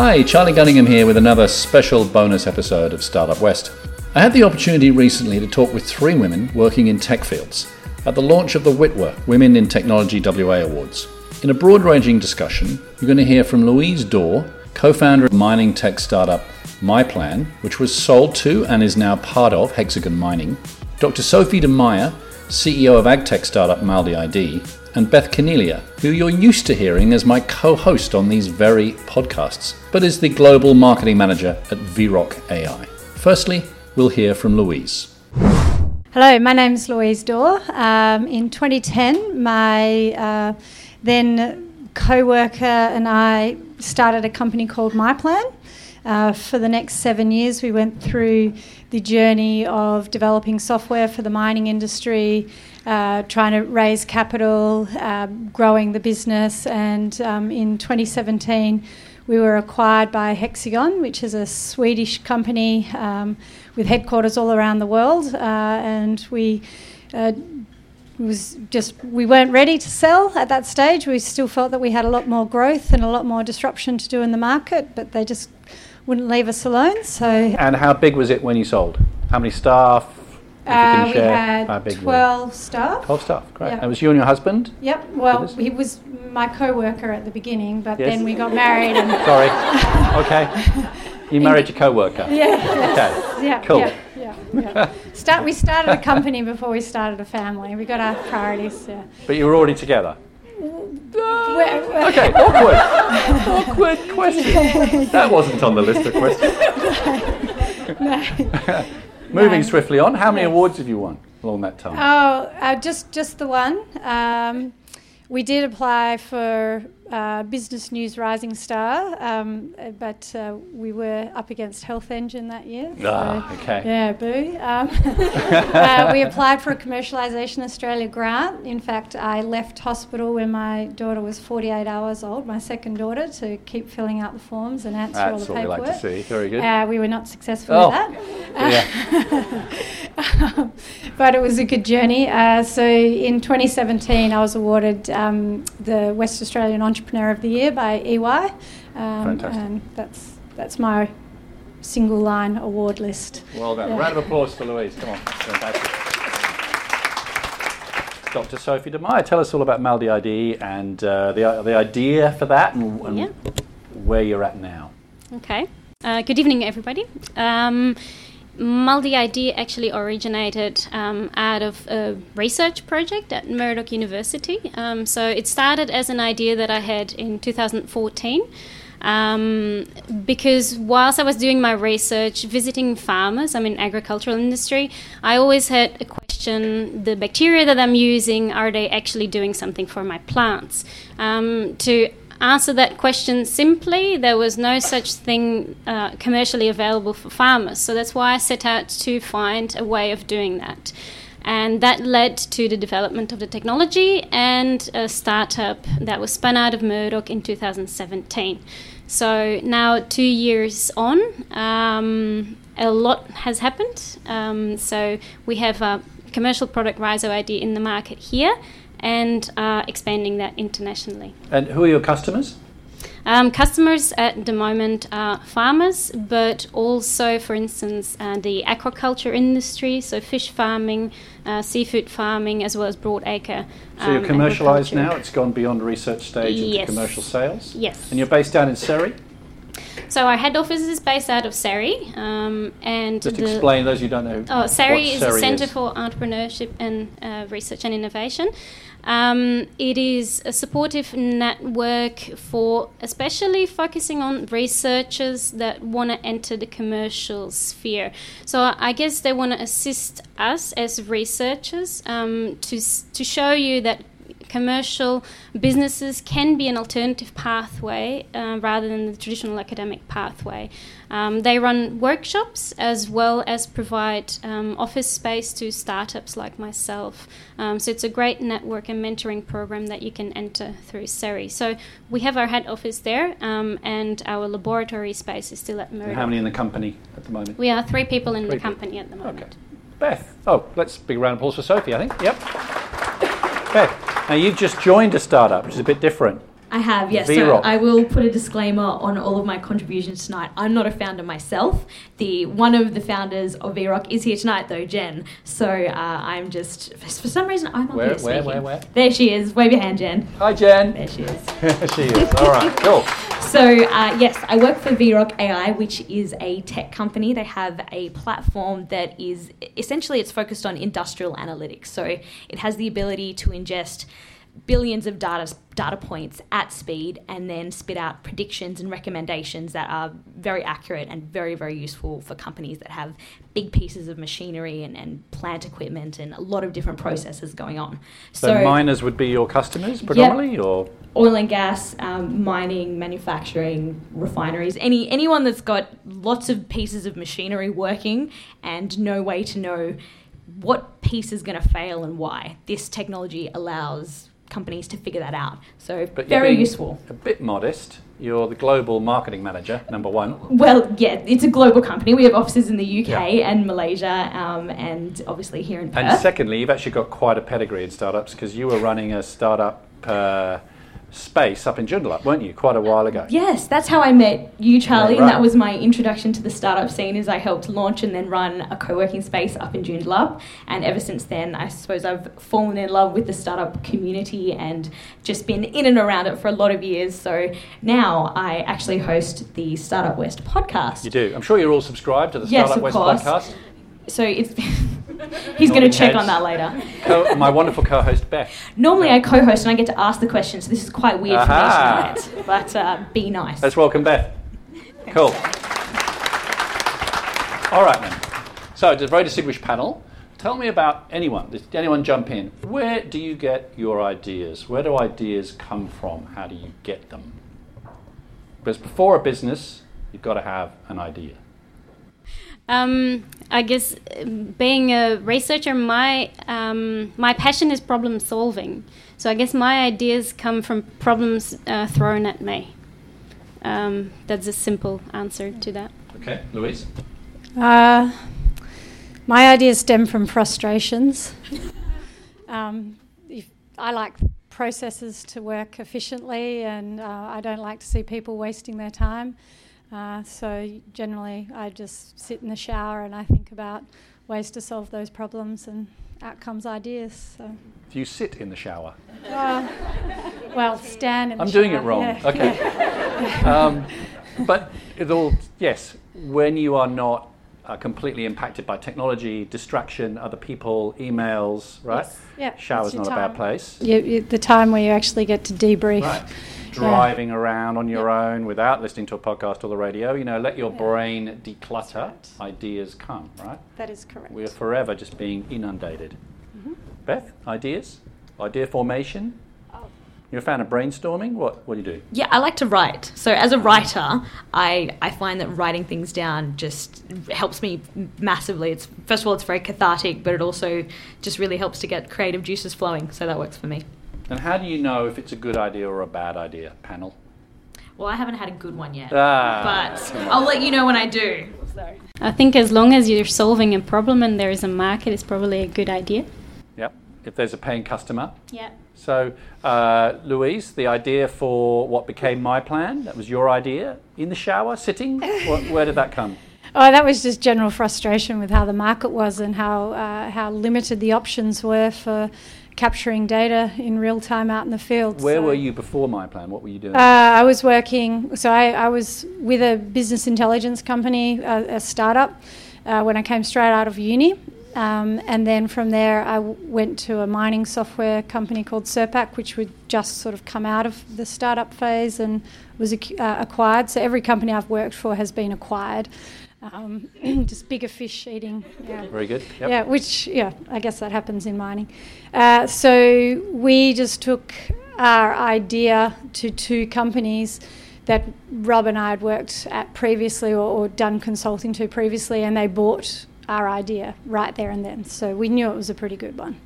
Hi, Charlie Gunningham here with another special bonus episode of Startup West. I had the opportunity recently to talk with three women working in tech fields at the launch of the WITWA Women in Technology WA Awards. In a broad ranging discussion, you're going to hear from Louise Daw, co founder of mining tech startup MyPlan, which was sold to and is now part of Hexagon Mining, Dr. Sophie de Meyer, CEO of agtech startup Maldi ID, and Beth Cornelia, who you're used to hearing as my co host on these very podcasts, but is the global marketing manager at VROC AI. Firstly, we'll hear from Louise. Hello, my name is Louise Daw. Um, in 2010, my uh, then co worker and I started a company called MyPlan. Uh, for the next seven years, we went through the journey of developing software for the mining industry, uh, trying to raise capital, uh, growing the business, and um, in 2017 we were acquired by Hexagon, which is a Swedish company um, with headquarters all around the world, uh, and we. Uh, was just we weren't ready to sell at that stage. We still felt that we had a lot more growth and a lot more disruption to do in the market, but they just wouldn't leave us alone. So. And how big was it when you sold? How many staff? Uh, we had 12 staff. 12 staff, great. Yep. And was you and your husband? Yep, well, he was my co worker at the beginning, but yes. then we got married. and Sorry, okay. You married your co worker? Yeah. Okay. Yeah, cool. Yeah, yeah, yeah. Start, we started a company before we started a family. We got our priorities, yeah. But you were already together? Okay, awkward. awkward question. That wasn't on the list of questions. no. Moving no. swiftly on, how many yes. awards have you won along that time? Oh, uh, just just the one. Um, we did apply for uh, Business News Rising Star, um, but uh, we were up against Health Engine that year. So ah, okay. Yeah, boo. Um, uh, we applied for a Commercialisation Australia grant. In fact, I left hospital when my daughter was 48 hours old, my second daughter, to keep filling out the forms and answer That's all the paperwork. That's what we like to see. Very good. Uh, we were not successful oh. with that. Yeah. but it was a good journey. Uh, so in 2017, I was awarded um, the West Australian Entrepreneur Entrepreneur of the Year by EY. Um, Fantastic. And that's, that's my single line award list. Well done. Yeah. Round of applause for Louise. Come on. Fantastic. Dr. Sophie de Meyer, tell us all about Maldi ID and uh, the, the idea for that and, and yeah. where you're at now. Okay. Uh, good evening, everybody. Um, Maldi ID actually originated um, out of a research project at Murdoch University. Um, so it started as an idea that I had in 2014. Um, because whilst I was doing my research, visiting farmers, I'm in agricultural industry, I always had a question: the bacteria that I'm using, are they actually doing something for my plants? Um, to answer that question simply, there was no such thing uh, commercially available for farmers. So that's why I set out to find a way of doing that. And that led to the development of the technology and a startup that was spun out of Murdoch in 2017. So now, two years on, um, a lot has happened. Um, so we have a commercial product Rhizo ID in the market here, and uh, expanding that internationally. And who are your customers? Um, customers at the moment are farmers, but also, for instance, uh, the aquaculture industry, so fish farming, uh, seafood farming, as well as broadacre. Um, so you're commercialised now? It's gone beyond research stage yes. into commercial sales? Yes. And you're based down in SERI? So our head office is based out of SERI, um, and just explain those who don't know. Oh, SERI is a centre for entrepreneurship and uh, research and innovation. Um, it is a supportive network for especially focusing on researchers that want to enter the commercial sphere. So I guess they want to assist us as researchers um, to to show you that commercial businesses can be an alternative pathway uh, rather than the traditional academic pathway. Um, they run workshops as well as provide um, office space to startups like myself. Um, so it's a great network and mentoring program that you can enter through SERI. So we have our head office there, um, and our laboratory space is still at Murdoch. How many in the company at the moment? We are three people in three the company people. at the moment. Okay. Beth. Oh, let's big round of applause for Sophie, I think. Yep. Beth. Now, you've just joined a startup, which is a bit different. I have, yes. VROC. So I will put a disclaimer on all of my contributions tonight. I'm not a founder myself. The one of the founders of VROC is here tonight, though, Jen. So uh, I'm just for some reason I'm not Where- at where- where- where? There she is. Wave your hand, Jen. Hi, Jen. There she is. she is. All right, cool. So uh, yes, I work for VROC AI, which is a tech company. They have a platform that is essentially it's focused on industrial analytics. So it has the ability to ingest billions of data data points at speed and then spit out predictions and recommendations that are very accurate and very very useful for companies that have big pieces of machinery and, and plant equipment and a lot of different processes going on. So, miners would be your customers predominantly, or? Oil and gas, um, mining, manufacturing, refineries, any anyone that's got lots of pieces of machinery working and no way to know what piece is going to fail and why. This technology allows companies to figure that out. So but very useful. A bit modest. You're the global marketing manager, number one. Well, yeah, it's a global company. We have offices in the UK Yeah. and Malaysia, um, and obviously here in Perth. And secondly, you've actually got quite a pedigree in startups because you were running a startup uh, space up in Joondalup, weren't you, quite a while ago? Yes, that's how I met you, Charlie, Yeah, and that was my introduction to the startup scene. Is I helped launch and then run a co-working space up in Joondalup, and ever since then, I suppose I've fallen in love with the startup community and just been in and around it for a lot of years. So now I actually host the Startup West podcast. You do. I'm sure you're all subscribed to the Yes, Startup West course. podcast. So it's he's going to check on that later. Co- my wonderful co-host Beth. Normally I co-host and I get to ask the questions. So this is quite weird Aha. for me tonight, but uh, be nice. Let's welcome Beth. Cool. All right then. So it's a very distinguished panel. Tell me about anyone. Does anyone jump in? Where do you get your ideas? Where do ideas come from? How do you get them? Because before a business, you've got to have an idea. Um, I guess being a researcher, my um, my passion is problem solving. So I guess my ideas come from problems uh, thrown at me. Um, that's a simple answer to that. Okay, Louise. Uh, my ideas stem from frustrations. um, if I like processes to work efficiently, and uh, I don't like to see people wasting their time. Uh, so generally, I just sit in the shower and I think about ways to solve those problems, and outcomes ideas. So, Do you sit in the shower? uh, well, stand in the I'm doing it wrong. yeah. Okay. um, but it all yes, when you are not uh, completely impacted by technology, distraction, other people, emails, right? Yes. Yeah, Shower's not a bad place. You, the time where you actually get to debrief. Right. Driving around on your own without listening to a podcast or the radio, you know, let your brain declutter, ideas come, right? That is correct. We're forever just being inundated. Mm-hmm. Beth, ideas? Idea formation? Oh. You're a fan of brainstorming? What, what do you do? Yeah, I like to write. So as a writer, I, I find that writing things down just helps me massively. It's first of all it's very cathartic, but it also just really helps to get creative juices flowing. So that works for me. And how do you know if it's a good idea or a bad idea, panel? Well, I haven't had a good one yet, Ah, but I'll let you know when I do. I think as long as you're solving a problem and there is a market, it's probably a good idea. Yep. If there's a paying customer. Yeah. So, uh, Louise, the idea for what became MyPlan, that was your idea in the shower, sitting? what, where did that come? Oh, that was just general frustration with how the market was and how uh, how limited the options were for capturing data in real time out in the field. Where So, were you before MyPlan? What were you doing? Uh, I was working, so I, I was with a business intelligence company, a, a startup, uh, when I came straight out of uni. Um, and then from there, I w- went to a mining software company called Serpac, which would just sort of come out of the startup phase and was ac- uh, acquired. So every company I've worked for has been acquired. Um, just bigger fish eating. Yeah. Very good. Yep. Yeah, which yeah, I guess that happens in mining. Uh, so we just took our idea to two companies that Rob and I had worked at previously or, or done consulting to previously, and they bought our idea right there and then. So we knew it was a pretty good one.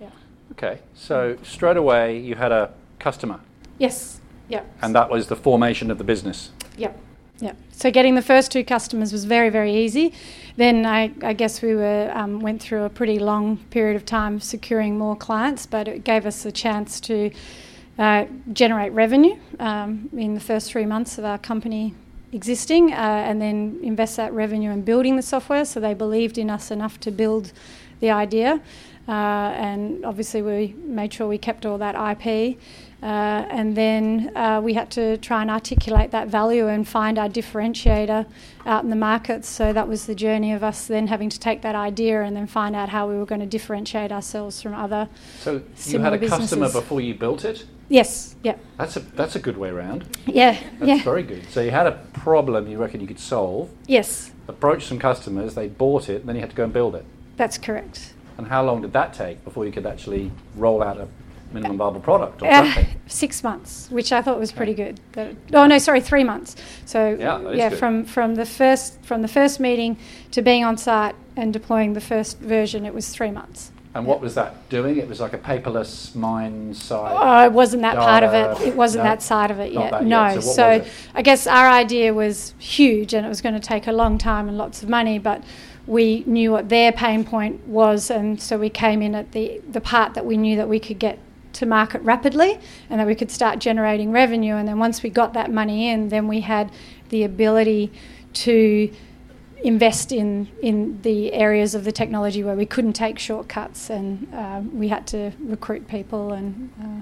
Yeah. Okay. So, straight away, you had a customer, Yes. Yep. and that was the formation of the business. Yep. Yep. So getting the first two customers was very, very easy. Then I, I guess we were um, went through a pretty long period of time securing more clients, but it gave us a chance to uh, generate revenue um, in the first three months of our company existing, uh, and then invest that revenue in building the software. So they believed in us enough to build the idea, and obviously we made sure we kept all that IP. Uh, and then uh, we had to try and articulate that value and find our differentiator out in the markets. So that was the journey of us then having to take that idea and then find out how we were going to differentiate ourselves from other. So you had a businesses. customer before you built it. Yes, yeah, That's a that's a good way around. yeah, That's yeah, very good. So you had a problem you reckon you could solve. yes, Approached some customers, they bought it, and then you had to go and build it. that's correct. And how long did that take before you could actually roll out a minimum viable product or Uh, something? six months, which I thought was pretty good. Oh no, sorry, three months. So Yeah, yeah, from from the first from the first meeting to being on site and deploying the first version, it was three months. And what was that doing? It was like a paperless mine site. Oh, it wasn't that part of it. It wasn't No, that side of it yet. no. yet. So it? I guess our idea was huge and it was going to take a long time and lots of money, but we knew what their pain point was, and so we came in at the the part that we knew that we could get to market rapidly and that we could start generating revenue. And then once we got that money in, then we had the ability to invest in in the areas of the technology where we couldn't take shortcuts, and um, we had to recruit people and. Uh,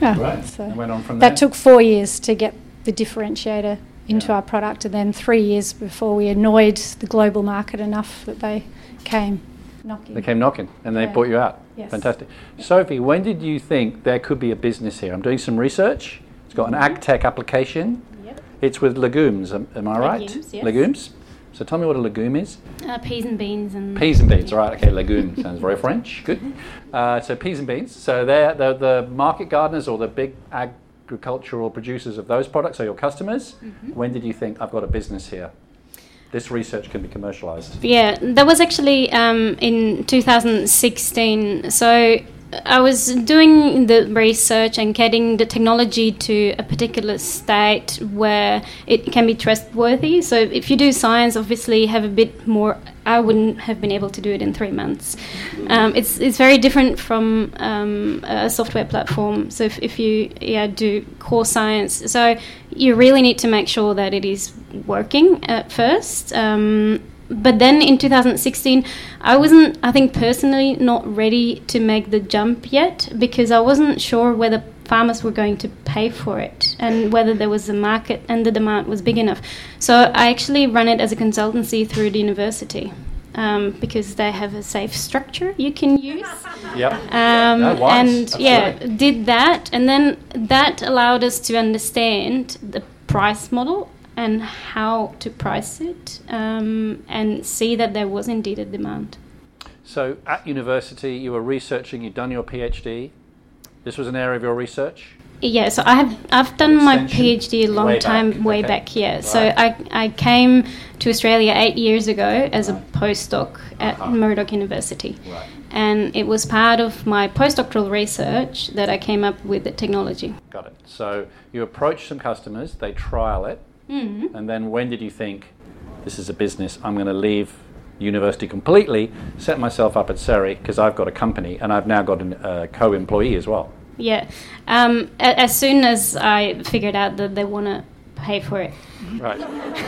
yeah, Right. so And went on from that there. took four years to get the differentiator into Yeah. our product, and then three years before we annoyed the global market enough that they came knocking. They came knocking and they Yeah. bought you out. Yes. Fantastic. Sophie, when did you think there could be a business here? I'm doing some research. It's got an ag tech application. Yep. It's with legumes, am, am I right? Legumes, yes. Legumes. So tell me what a legume is. Uh, peas and beans and Peas and beans, all right. Okay, legume sounds very French. Good. Uh, so peas and beans. So they're, they're the market gardeners or the big agricultural producers of those products are your customers. When did you think I've got a business here? This research can be commercialized. Yeah, that was actually um, in 2016. So I was doing the research and getting the technology to a particular state where it can be trustworthy. So if you do science, obviously have a bit more. I wouldn't have been able to do it in three months. Um, it's it's very different from um, a software platform. So if, if you yeah do core science, so you really need to make sure that it is working at first. Um, but then in 2016 i wasn't i think personally not ready to make the jump yet because i wasn't sure whether farmers were going to pay for it and whether there was a market and the demand was big enough. So i actually run it as a consultancy through the university um, because they have a safe structure you can use. Yep. um, and yeah, did that, and then that allowed us to understand the price model and how to price it, um, and see that there was indeed a demand. So at university, you were researching. You'd done your PhD. This was an area of your research. Yeah, so I have I've done my PhD a long Way time, back, way okay. back. Yeah, so I I came to Australia eight years ago as a postdoc at Uh-huh. Murdoch University. Right. And it was part of my postdoctoral research that I came up with the technology. Got it. So you approach some customers. They trial it, Mm-hmm. and then when did you think this is a business? I'm going to leave university completely, set myself up at SERI because I've got a company and I've now got a uh, co-employee as well. Yeah. Um, a- as soon as I figured out that they want to pay for it, Right.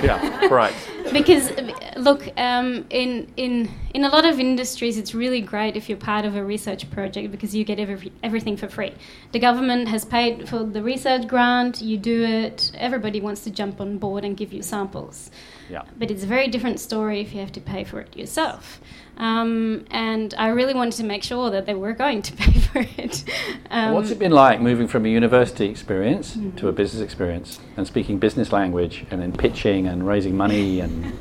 Yeah. Right. because look, um, in in in a lot of industries, it's really great if you're part of a research project because you get every, everything for free. The government has paid for the research grant. You do it. Everybody wants to jump on board and give you samples. Yeah. But it's a very different story if you have to pay for it yourself. Um, and I really wanted to make sure that they were going to pay for it. Um, What's it been like moving from a university experience to a business experience and speaking business language and then pitching and raising money and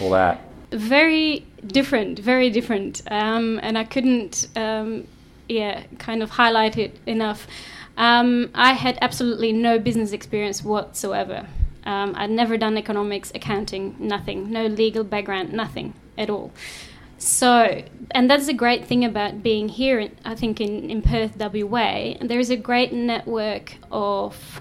all that? very different, very different. Um, and I couldn't, um, yeah, kind of highlight it enough. Um, I had absolutely no business experience whatsoever. Um, I'd never done economics, accounting, nothing, no legal background, nothing at all. So, and that's the great thing about being here, in- I think, in, in Perth, WA. There is a great network of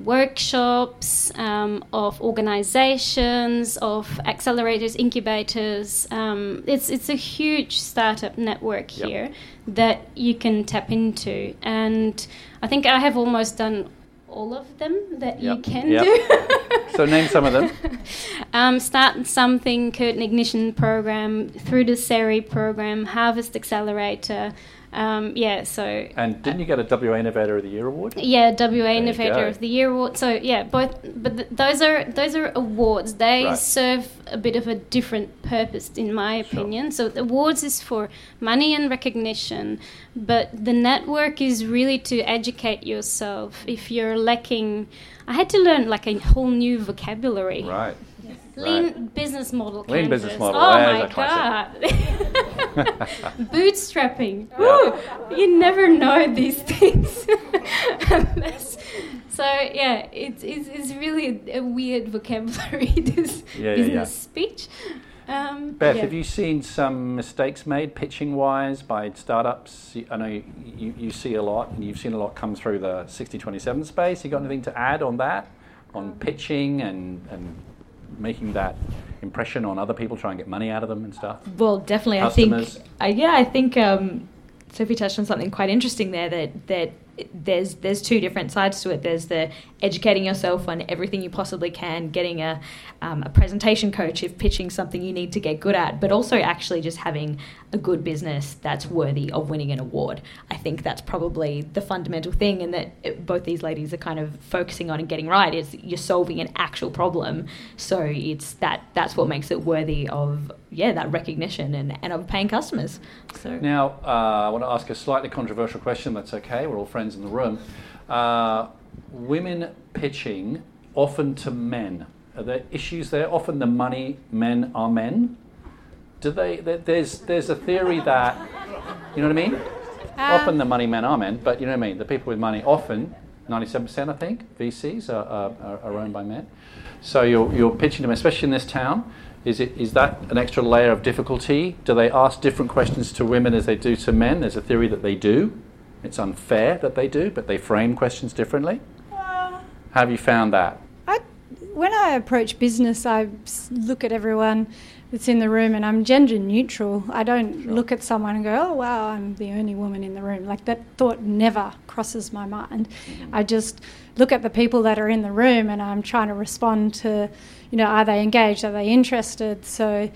workshops, um, of organizations, of accelerators, incubators. Um, it's it's a huge startup network Yep. here that you can tap into, and I think I have almost done all of them that you can Yep. do. So name some of them. um, start something, Curtin Ignition program through the SERI program, Harvest Accelerator. Um, yeah, so And didn't you get a WA Innovator of the Year award? yeah, WA you Innovator of the Year award. So yeah, both, but th- those are those are awards. They Right. serve a bit of a different purpose, in my Sure. opinion. So the awards is for money and recognition, but the network is really to educate yourself. If you're lacking, I had to learn like a whole new vocabulary. Right. Lean Right. business model. Lean canvas. business model, Oh there's my god. Bootstrapping. Yeah. You never know these things. So yeah, it's, it's it's really a weird vocabulary. This Yeah, yeah, business yeah. speech. Um, Beth, yeah. have you seen some mistakes made pitching wise by startups? I know you, you, you see a lot and you've seen a lot come through the 6027 space. You got anything to add on that? On pitching and, and making that impression on other people, try and get money out of them and stuff? Well, definitely. Customers. I think. Uh, yeah, I think um, Sophie touched on something quite interesting there. That that there's there's two different sides to it. There's the educating yourself on everything you possibly can, getting a um, a presentation coach if pitching something you need to get good at, but also actually just having a good business that's worthy of winning an award. I think that's probably the fundamental thing, and that it, both these ladies are kind of focusing on and getting right. Is you're solving an actual problem, so it's that that's what makes it worthy of yeah that recognition and, and of paying customers. So Now, uh, I want to ask a slightly controversial question. That's okay. We're all friends in the room. Uh, women pitching often to men. Are there issues there? Often the money men are men. Do they? There's there's a theory that you know what I mean. often the money men are men, but you know what I mean. The people with money often, 97% I think, VCs are, are, are- are owned by men. So you're, you're pitching them, especially in this town. Is it is that an extra layer of difficulty? Do they ask different questions to women as they do to men? There's a theory that they do. It's unfair that they do, but they frame questions differently. How have you found that? I, when I approach business, I look at everyone that's in the room and I'm gender neutral. I don't Sure. look at someone and go, oh, wow, I'm the only woman in the room. Like that thought never crosses my mind. I just look at the people that are in the room and I'm trying to respond to, you know, are they engaged? Are they interested? So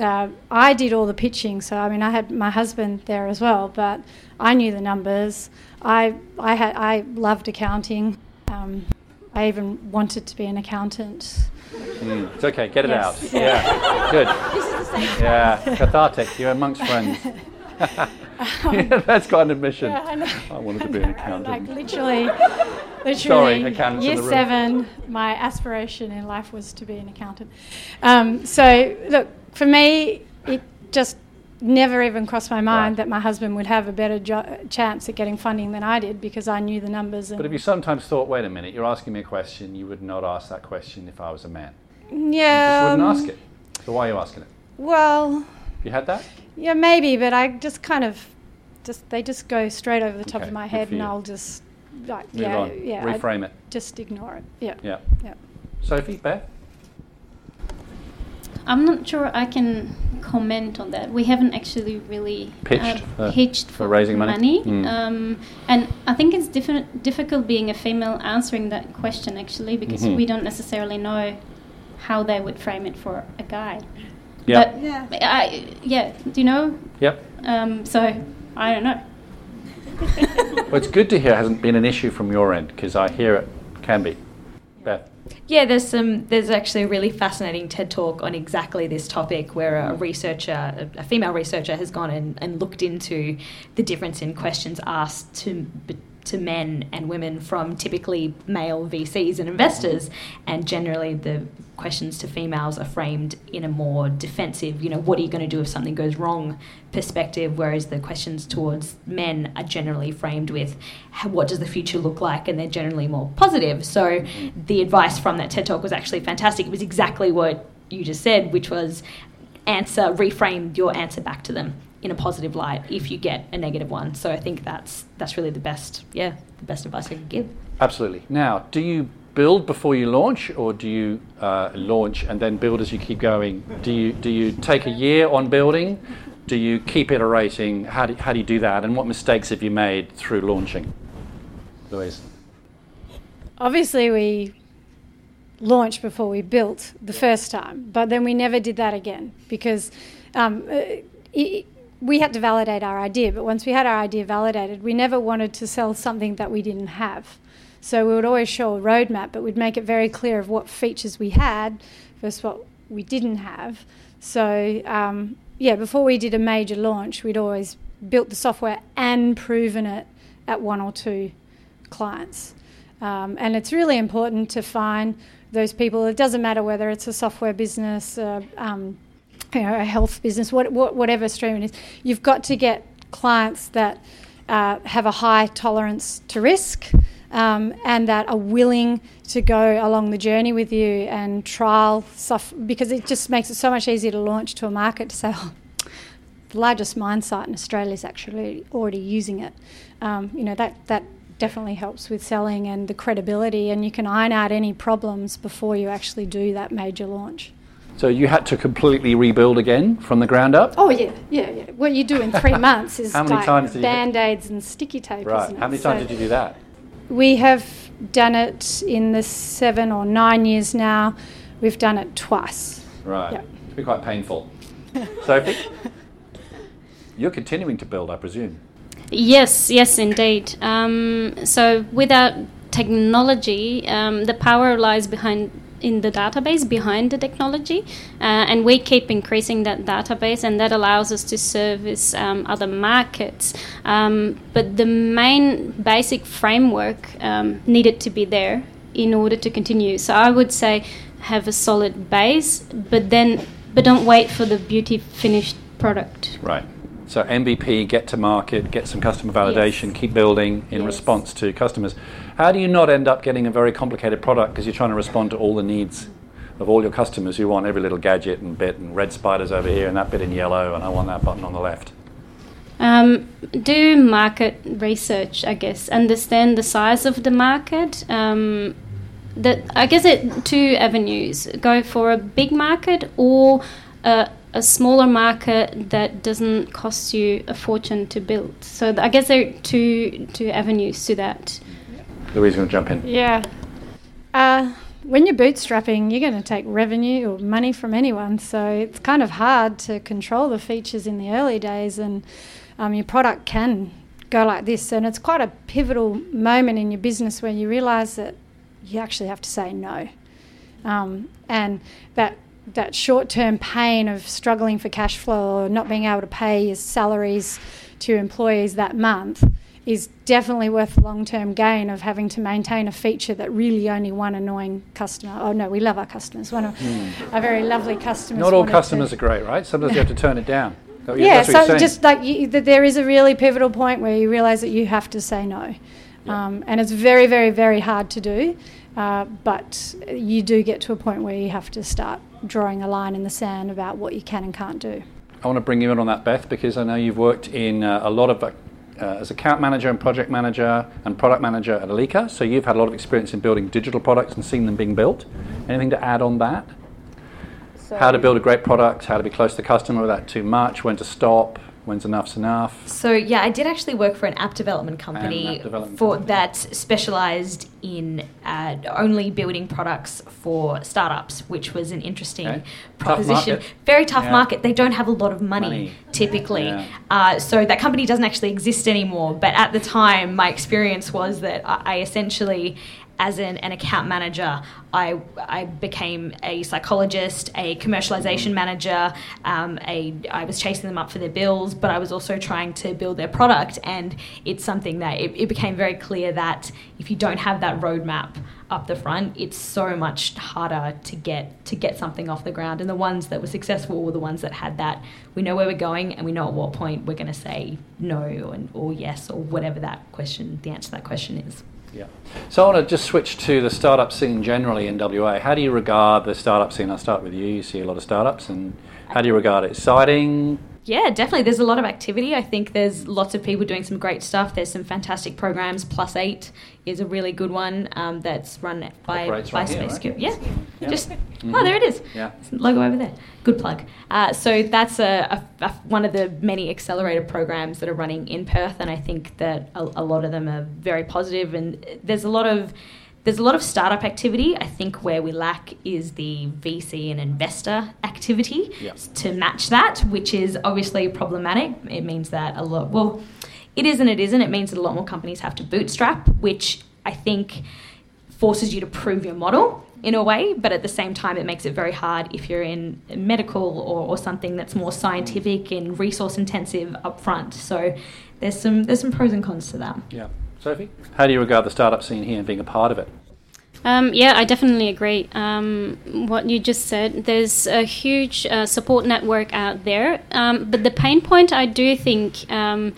uh, I did all the pitching. So, I mean, I had my husband there as well, but I knew the numbers. I, I, had, I loved accounting. Um, I even wanted to be an accountant. Mm, it's okay. Get it Yes. out. Yeah. Good. Yeah. Cathartic. You're amongst friends. yeah, that's quite an admission. Yeah, I know. I wanted to be an accountant. Like literally, literally, Sorry, year seven, my aspiration in life was to be an accountant. Um, so, look, for me, it just never even crossed my mind Right. that my husband would have a better jo- chance at getting funding than I did because I knew the numbers. And But have you sometimes thought, wait a minute, you're asking me a question, you would not ask that question if I was a man? yeah, You just wouldn't um, ask it. So why are you asking it? Well, You had that? yeah, maybe, but I just kind of just they just go straight over the top Okay, of my head, and. I'll just like Move yeah, on. yeah, Reframe it. just ignore it. Yeah, Yeah. yeah. Sophie, Beth? I'm not sure I can comment on that. We haven't actually really Pitched uh, for- pitched for raising money? Mm. Um, and I think it's diffi- difficult being a female answering that question actually because Mhm. we don't necessarily know how they would frame it for a guy. Yeah. But Yeah. I, yeah, do you know? Yep. Um, so I don't know. Well, it's good to hear it hasn't been an issue from your end because I hear it can be. Beth? Yeah, there's some. There's actually a really fascinating TED talk on exactly this topic, where a hmm. researcher, a, a female researcher, has gone and, and looked into the difference in questions asked to to men and women from typically male VCs and investors, and generally the questions to females are framed in a more defensive, you know, what are you going to do if something goes wrong perspective, whereas the questions towards men are generally framed with what does the future look like, and they're generally more positive. So the advice from that TED talk was actually fantastic. It was exactly what you just said, which was answer, reframe your answer back to them in a positive light if you get a negative one. So I think that's that's really the best, yeah, the best advice I can give. Absolutely. Now, do you build before you launch, or do you uh, launch and then build as you keep going? Do you do you take a year on building? Do you keep iterating? How do, how do you do that? And what mistakes have you made through launching? Louise. Obviously, we launched before we built the first time, but then we never did that again because um, uh, it, we had to validate our idea. But once we had our idea validated, we never wanted to sell something that we didn't have. So we would always show a roadmap, but we'd make it very clear of what features we had versus what we didn't have. So um, yeah, before we did a major launch, we'd always built the software and proven it at one or two clients. Um, and it's really important to find those people. It doesn't matter whether it's a software business, uh, um, you know, a health business, what, what, whatever stream it is. You've got to get clients that uh, have a high tolerance to risk. Um, and that are willing to go along the journey with you and trial stuff because it just makes it so much easier to launch to a market to oh, the largest mine site in Australia is actually already using it. Um, you know that that definitely helps with selling and the credibility, and you can iron out any problems before you actually do that major launch. So you had to completely rebuild again from the ground up. Oh yeah, yeah, yeah. What you do in three months is How many like times did band aids and sticky tape. Right. isn't it? How many times So did you do that? We have done it in the seven or nine years now. We've done it twice. Right. Yeah. It's been quite painful. Sophie, you're continuing to build, I presume. Yes, yes, indeed. Um, so without technology, um, the power lies behind in the database behind the technology, uh, and we keep increasing that database, and that allows us to service um, other markets. Um, but the main basic framework um, needed to be there in order to continue. So I would say have a solid base, but then but don't wait for the beauty finished product. Right. So MVP, get to market, get some customer validation, keep building in Yes. response to customers. How do you not end up getting a very complicated product because you're trying to respond to all the needs of all your customers who want every little gadget and bit and red spiders over here and that bit in yellow and I want that button on the left? Um, do market research, I guess. Understand the size of the market. Um, that I guess it two avenues: go for a big market or a, a smaller market that doesn't cost you a fortune to build. So I guess there are two two avenues to that. Louise to jump in. Yeah. Uh, when you're bootstrapping, you're going to take revenue or money from anyone. So it's kind of hard to control the features in the early days, and um, your product can go like this. And it's quite a pivotal moment in your business where you realize that you actually have to say no. Um, and that that short-term pain of struggling for cash flow or not being able to pay your salaries to employees that month is definitely worth the long-term gain of having to maintain a feature that really only one annoying customer. Oh no, we love our customers. One of our very lovely customers. Not all wanted to- customers are great, right? Sometimes you have to turn it down. That- yeah, that's what you're so just like you, that there is a really pivotal point where you realise that you have to say no, Yeah. um, and it's very, very, very hard to do. Uh, but you do get to a point where you have to start drawing a line in the sand about what you can and can't do. I want to bring you in on that, Beth, because I know you've worked in uh, a lot of uh, as account manager and project manager and product manager at Alika. So you've had a lot of experience in building digital products and seeing them being built. Anything to add on that? how to build a great product, how to be close to the customer without too much, when to stop, when's enough's enough. So yeah, I did actually work for an app development company app development for company. that specialized in uh, only building products for startups, which was an interesting Okay. Proposition. market. Very tough Yeah. market. They don't have a lot of money, Money. typically. Yeah. Uh, so that company doesn't actually exist anymore. But at the time, my experience was that I essentially as an, an account manager, I, I became a psychologist, a commercialization manager. Um, a, I was chasing them up for their bills, but I was also trying to build their product. And it's something that it, it became very clear that if you don't have that roadmap up the front, it's so much harder to get to get something off the ground. And the ones that were successful were the ones that had that. We know where we're going, and we know at what point we're going to say no and or yes or whatever that question, the answer to that question is. Yeah. So I want to just switch to the startup scene generally in WA. How do you regard the startup scene? I'll start with you. You see a lot of startups, and how do you regard it? Exciting, Yeah, definitely. There's a lot of activity. I think there's lots of people doing some great stuff. There's some fantastic programs. Plus Eight is a really good one um, that's run by, by right here, Space right? Yeah, Yeah. just Mhm. oh, there it is. Yeah. Logo over there. Good plug. Uh, so that's a, a, a- one of the many accelerator programs that are running in Perth, and I think that a, a lot of them are very positive. And there's a lot of there's a lot of startup activity. I think where we lack is the VC and investor activity to match that, which is obviously problematic. It means that a lot. Well, it is and it isn't. It means that a lot more companies have to bootstrap, which I think forces you to prove your model in a way, but at the same time, it makes it very hard if you're in medical or, or something that's more scientific and resource intensive upfront. So there's some there's some pros and cons to that. Yeah. Sophie? How do you regard the startup scene here and being a part of it? Um, yeah, I definitely agree. Um, what you just said, there's a huge uh, support network out there. Um, but the pain point, I do think, um,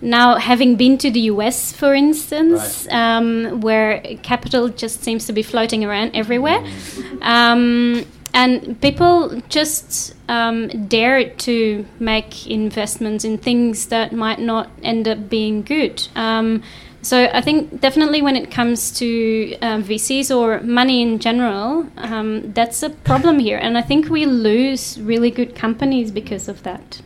now having been to the US, for instance, um, where capital just seems to be floating around everywhere, um, and people just um, dare to make investments in things that might not end up being good. So I think definitely when it comes to um, VCs or money in general, um, that's a problem here, and I think we lose really good companies because of that.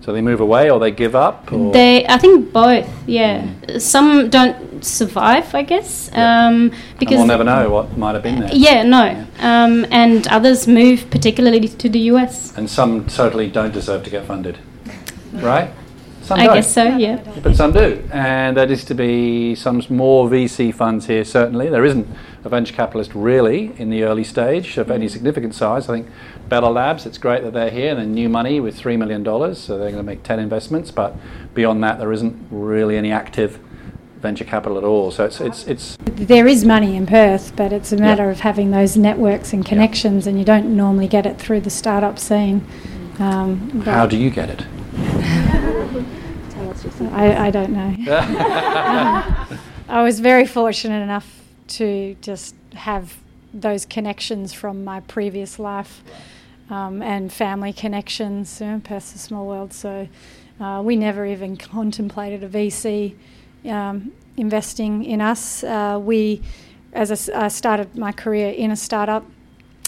So they move away or they give up? Or? They, I think both. Yeah, some don't survive, I guess, Yeah. um, and because we'll never know what might have been there. Yeah, no, um, and others move particularly to the US. And some totally don't deserve to get funded. Right? Some I don't. guess so. Yeah. But some do, and there is to be some more VC funds here. Certainly, there isn't a venture capitalist really in the early stage of any significant size. I think Bella Labs. It's great that they're here and then new money with three million dollars, so they're going to make ten investments. But beyond that, there isn't really any active venture capital at all. So it's it's it's There is money in Perth, but it's a matter of having those networks and connections, and you don't normally get it through the startup scene. Um, how do you get it? I, I don't know. I was very fortunate enough to just have those connections from my previous life um, and family connections. You know, Perth's a small world, so uh, we never even contemplated a VC um, investing in us. Uh, we, as I I started my career in a startup,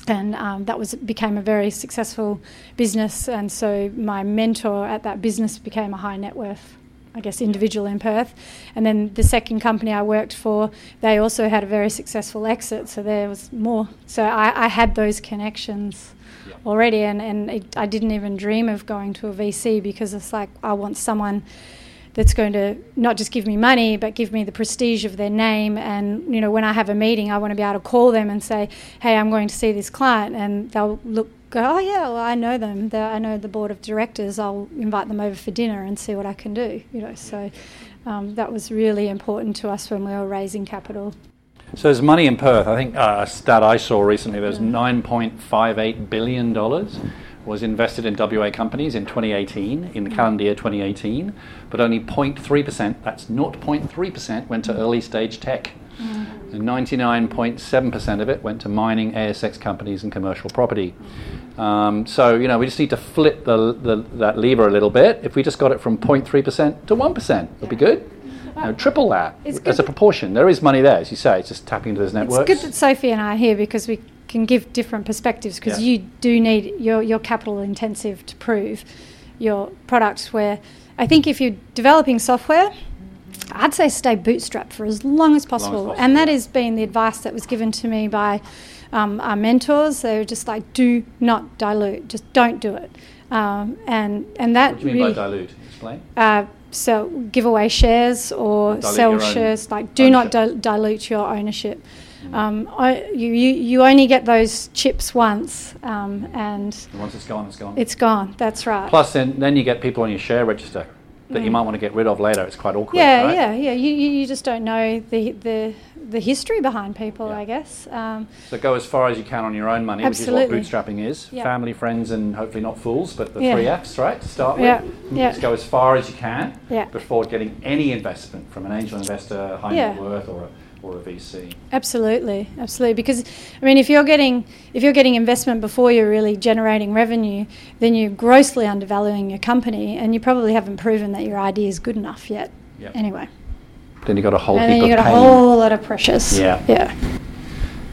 and um, that was became a very successful business. And so my mentor at that business became a high net worth, I guess, individual in Perth. And then the second company I worked for, they also had a very successful exit. So there was more. So I, I had those connections Yeah. already, and and it, I didn't even dream of going to a VC because it's like I want someone that's going to not just give me money but give me the prestige of their name and you know when I have a meeting I want to be able to call them and say hey I'm going to see this client and they'll look go oh yeah well I know them. They're, I know the board of directors. I'll invite them over for dinner and see what I can do you know. So um, that was really important to us when we were raising capital. So there's money in Perth. I think uh, a stat I saw recently. There's 9.58 billion dollars was invested in WA companies in 2018, in the calendar year 2018, but only 0.3 percent. That's 0.3 percent went to early stage tech. And 99.7 percent of it went to mining, ASX companies, and commercial property. Um, so you know we just need to flip the, the, that lever a little bit. If we just got it from 0.3 percent to 1 percent, it'd be good. Triple that It's as a proportion. There is money there, as you say. It's just tapping into those networks. It's good that Sophie and I are here because we can give different perspectives because Yeah. you do need your your capital intensive to prove your product. Where I think if you're developing software, I'd say stay bootstrapped for as long as possible, possible, and that yeah. has been the advice that was given to me by um, our mentors. They were just like, do not dilute, just don't do it, um, and and that What do you mean really. by dilute? Explain. uh, sell, give away shares or Dilute sell shares. Like, do not dil- dilute your ownership. Um, I, you, you, you only get those chips once, um, and And once it's gone, it's gone. it's gone. That's right. Plus, then, then you get people on your share register that you Mm. might want to get rid of later. It's quite awkward. yeah, right? yeah, yeah. You, you, you just don't know the, the, the history behind people, Yeah. I guess. Um, So go as far as you can on your own money, Absolutely. which is what bootstrapping is. Yeah. Family, friends, and hopefully not fools, but the Yeah. three Fs, right? To start Yeah, with. yeah. Just go as far as you can Yeah. before getting any investment from an angel investor, high Yeah. net worth, or a or a VC. Absolutely, absolutely. Because I mean, if you're getting if you're getting investment before you're really generating revenue, then you're grossly undervaluing your company, and you probably haven't proven that your idea is good enough yet. Yep. Anyway, Then you got a whole and then you of got a whole lot of pressures. Yeah. yeah.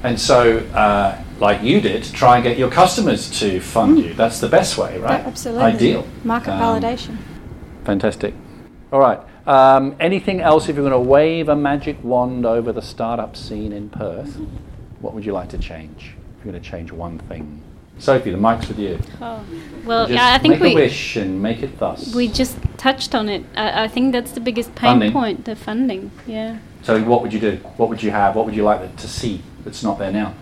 And so, uh, like you did, try and get your customers to fund you. That's the best way, right? Yeah, absolutely. Ideal. Market Um, validation. Fantastic. All right. Um, anything else? If you're going to wave a magic wand over the startup scene in Perth, what would you like to change? If you're going to change one thing, Sophie, the mic's with you. Oh. Well, Just yeah, I think make we a wish and make it thus. we just touched on it. I, I think that's the biggest pain Funding. point, the funding. Yeah. So, what would you do? What would you have? What would you like to see that's not there now?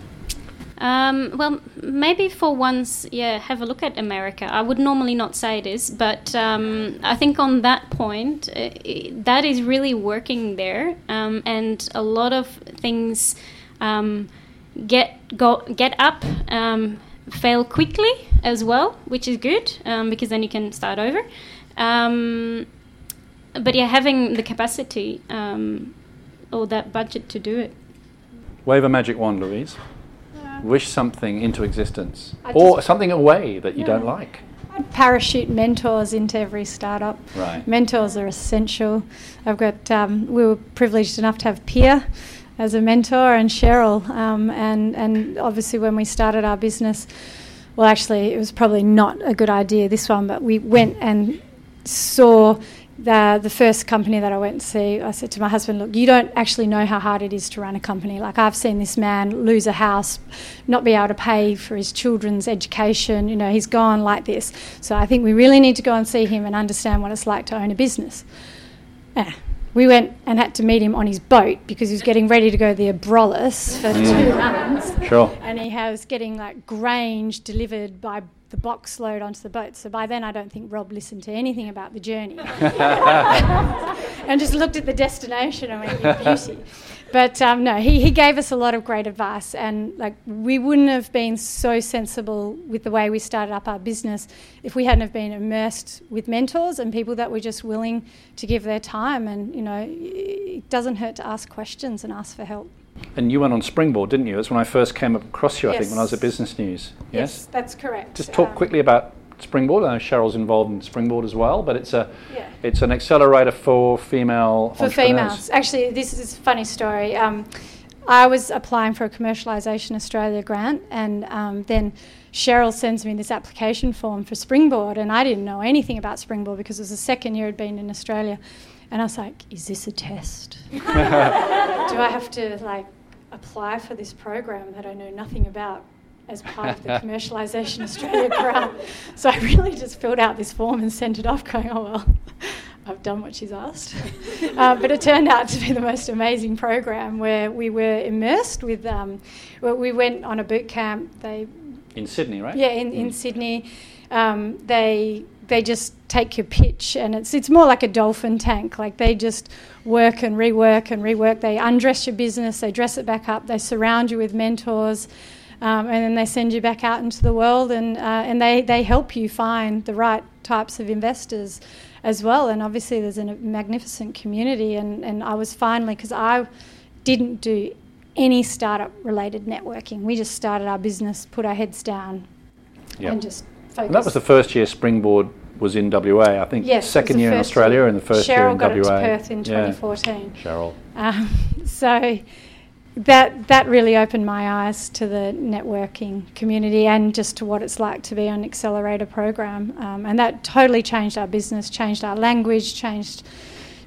Um, well, maybe for once, yeah, have a look at America. I would normally not say this, but um, I think on that point, uh, that is really working there, um, and a lot of things um, get go get up, um, fail quickly as well, which is good um, because then you can start over. But yeah, having the capacity or that budget to do it. Wave a magic wand, Louise. Wish something into existence, I or something away that you Yeah. don't like. I'd parachute mentors into every startup. Right. Mentors are essential. I've got, um, we were privileged enough to have Pia as a mentor and Cheryl. Um, and, and obviously, when we started our business, well, actually, it was probably not a good idea, this one, but we went and saw the, the first company that I went to see. I said to my husband, Look, you don't actually know how hard it is to run a company. Like, I've seen this man lose a house, not be able to pay for his children's education. You know, he's gone like this. So I think we really need to go and see him and understand what it's like to own a business. Yeah. We went and had to meet him on his boat because he was getting ready to go to the Abrolhos for mm. two months Sure. and he was getting like grange delivered by the box load onto the boat. So by then, I don't think Rob listened to anything about the journey, and just looked at the destination and went, "You beauty." But um, no, he, he gave us a lot of great advice, and like we wouldn't have been so sensible with the way we started up our business if we hadn't have been immersed with mentors and people that were just willing to give their time. And you know, it doesn't hurt to ask questions and ask for help. And you went on Springboard, didn't you? That's when I first came across you, I think, when I was at Business News. Yes? that's correct. Just talk Um, quickly about Springboard. I know Cheryl's involved in Springboard as well, but it's a Yeah. it's an accelerator for female for females. Actually, this is a funny story. Um, I was applying for a Commercialisation Australia grant, and um, then Cheryl sends me this application form for Springboard, and I didn't know anything about Springboard because it was the second year I'd been in Australia, and I was like, "Is this a test? Do I have to like apply for this program that I know nothing about?" As part of the Commercialisation Australia grant. So I really just filled out this form and sent it off, going, oh, well, I've done what she's asked. uh, but it turned out to be the most amazing program where we were immersed with, um, well, we went on a boot camp. They, In Sydney, right? yeah, in, in Mm. Sydney. Um, they, they just take your pitch and it's, it's more like a dolphin tank. Like they just work and rework and rework. They undress your business, they dress it back up, they surround you with mentors. Um, and then they send you back out into the world and, uh, and they, they help you find the right types of investors as well. And obviously, there's a magnificent community. And, and I was finally, because I didn't do any startup related networking, we just started our business, put our heads down, Yep. and just focused. And that was the first year Springboard was in WA. I think Yes, second the year in Australia year. and the first Cheryl year in got WA. it to Perth in Yeah. 2014. Cheryl. Um, so that that really opened my eyes to the networking community and just to what it's like to be on an accelerator program. Um, and that totally changed our business, changed our language, changed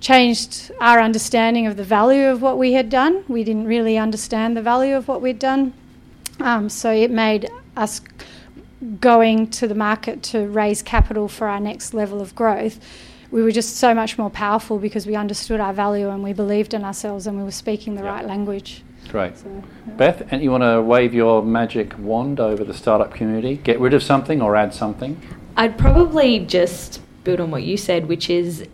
changed our understanding of the value of what we had done. We didn't really understand the value of what we'd done. Um, so it made us going to the market to raise capital for our next level of growth. We were just so much more powerful because we understood our value and we believed in ourselves and we were speaking the Yeah. right language. Great. So, Beth, and you want to wave your magic wand over the startup community? Get rid of something or add something? I'd probably just build on what you said, which is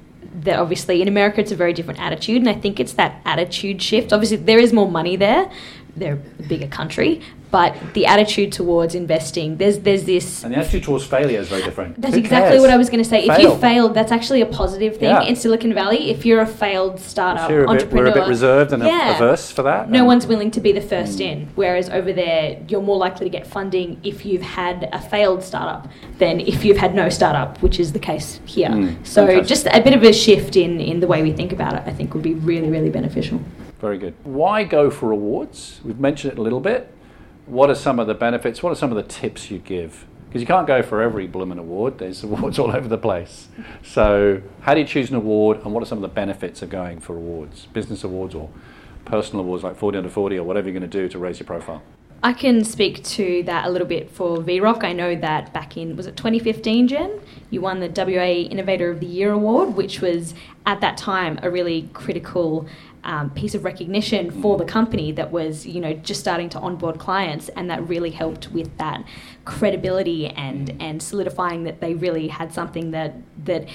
that obviously in America it's a very different attitude, and I think it's that attitude shift. Obviously, there is more money there, they're a bigger country, but the attitude towards investing, there's there's this. And the attitude towards failure is very different. That's Who exactly cares? what I was going to say. If you failed, that's actually a positive thing Yeah. in Silicon Valley. If you're a failed startup a, bit, entrepreneur, we're a bit reserved and Yeah. averse for that. no one's willing to be the first in. Whereas over there, you're more likely to get funding if you've had a failed startup than if you've had no startup, which is the case here. Mm, so fantastic. just a bit of a shift in, in the way we think about it, I think would be really, really beneficial. Very good. Why go for awards? We've mentioned it a little bit. What are some of the benefits? What are some of the tips you give? Because you can't go for every Bloomin' award. There's awards all over the place. So, how do you choose an award, and what are some of the benefits of going for awards, business awards or personal awards like 40 under 40 or whatever you're going to do to raise your profile? I can speak to that a little bit for VROC. I know that back in, was it 2015, Jen? You won the WA Innovator of the Year award, which was at that time a really critical um, piece of recognition for the company that was, you know, just starting to onboard clients, and that really helped with that credibility and and solidifying that they really had something that that.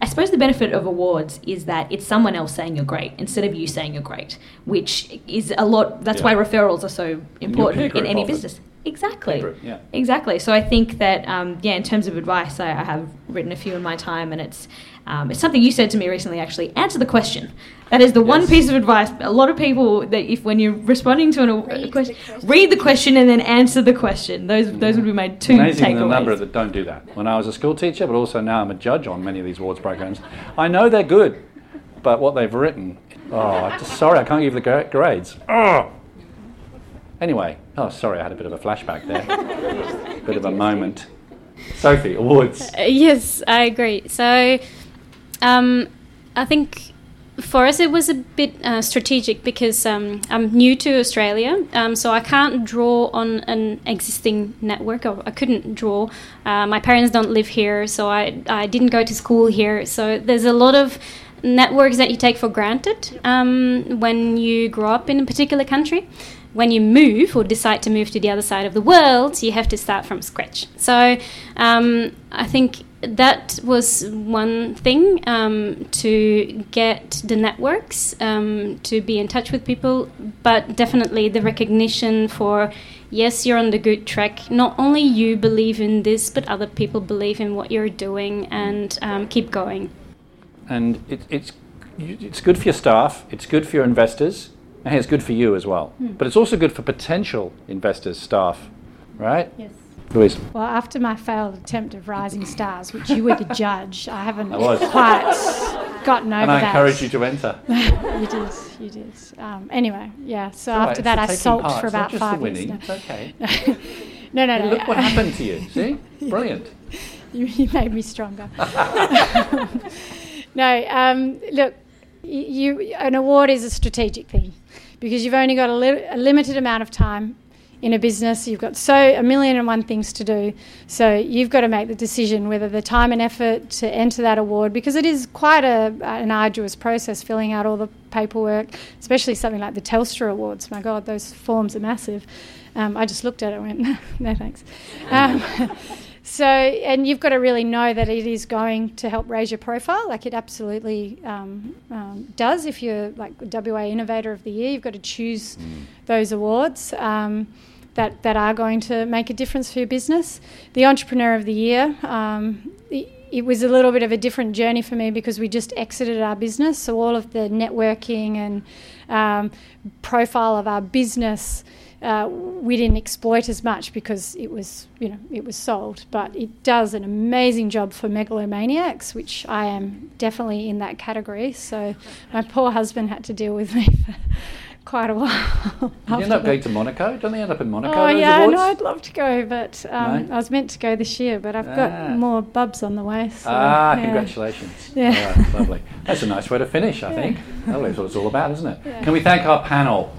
I suppose the benefit of awards is that it's someone else saying you're great instead of you saying you're great, which is a lot. That's Yeah. way referrals are so important in any often. business. Exactly. Yeah. Exactly. So I think that um, yeah, in terms of advice, I, I have written a few in my time, and it's um, it's something you said to me recently. Actually, answer the question. That is the one piece of advice. A lot of people that if when you're responding to an, a Read question, question. read the question and then answer the question. Those those would be my two Amazing the number that don't do that. When I was a school teacher, but also now I'm a judge on many of these awards programs, I know they're good, but what they've written, oh, just sorry, I can't give the grades. Oh. Anyway, oh, sorry, I had a bit of a flashback there, bit of a moment. Sophie, awards. Uh, yes, I agree. So, um, I think for us it was a bit uh, strategic because um, I'm new to Australia, um, so I can't draw on an existing network. Or I couldn't draw. Uh, my parents don't live here, so I I didn't go to school here. So there's a lot of networks that you take for granted um, when you grow up in a particular country. When you move or decide to move to the other side of the world, you have to start from scratch. So um, I think that was one thing um, to get the networks um, to be in touch with people, but definitely the recognition for yes, you're on the good track. Not only you believe in this, but other people believe in what you're doing and um, keep going. And it, it's, it's good for your staff, it's good for your investors, and it's good for you as well. But it's also good for potential investors, staff, right? Yes. Louise. Well, after my failed attempt of Rising Stars, which you were the judge, I haven't I quite gotten over And I that. encourage you to enter. you did, you did. Um, anyway, yeah. So right, after that, I sulked part, for it's about five winning. No. It's okay. no, no, no. Look what happened to you. See? Brilliant. you, you made me stronger. no, um, look, you an award is a strategic thing because you've only got a, li- a limited amount of time in a business. You've got so a million and one things to do. So you've got to make the decision whether the time and effort to enter that award because it is quite a an arduous process filling out all the paperwork, especially something like the Telstra Awards. My God, those forms are massive. Um, I just looked at it and went, no thanks. Um, so, and you've got to really know that it is going to help raise your profile, like it absolutely um, um, does. If you're like WA Innovator of the Year, you've got to choose those awards um, that that are going to make a difference for your business. The Entrepreneur of the Year. Um, it, it was a little bit of a different journey for me because we just exited our business. So all of the networking and um, profile of our business uh, we didn't exploit as much because it was, you know, it was sold. But it does an amazing job for megalomaniacs, which I am definitely in that category. So my poor husband had to deal with me for quite a while. You end up going to Monaco? Don't they end up in Monaco? Oh yeah, awards? no, I'd love to go, but um, No? I was meant to go this year, but I've Ah. got more bubs on the way. So, Ah, yeah. congratulations. Yeah. Right, lovely. That's a nice way to finish, I think. Lovely, that's what it's all about, isn't it? Can we thank our panel?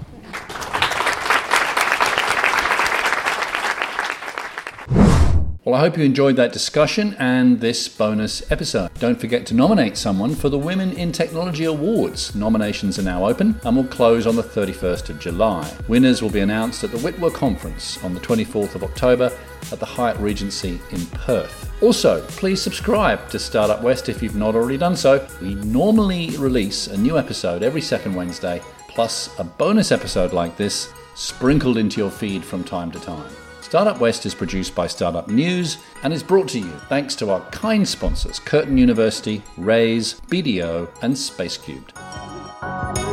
Well, I hope you enjoyed that discussion and this bonus episode. Don't forget to nominate someone for the Women in Technology Awards. Nominations are now open and will close on the 31st of July. Winners will be announced at the WiTWA Conference on the 24th of October at the Hyatt Regency in Perth. Also, please subscribe to Startup West if you've not already done so. We normally release a new episode every second Wednesday, plus a bonus episode like this sprinkled into your feed from time to time. Startup West is produced by Startup News and is brought to you thanks to our kind sponsors Curtin University, Raise, BDO, and Spacecubed.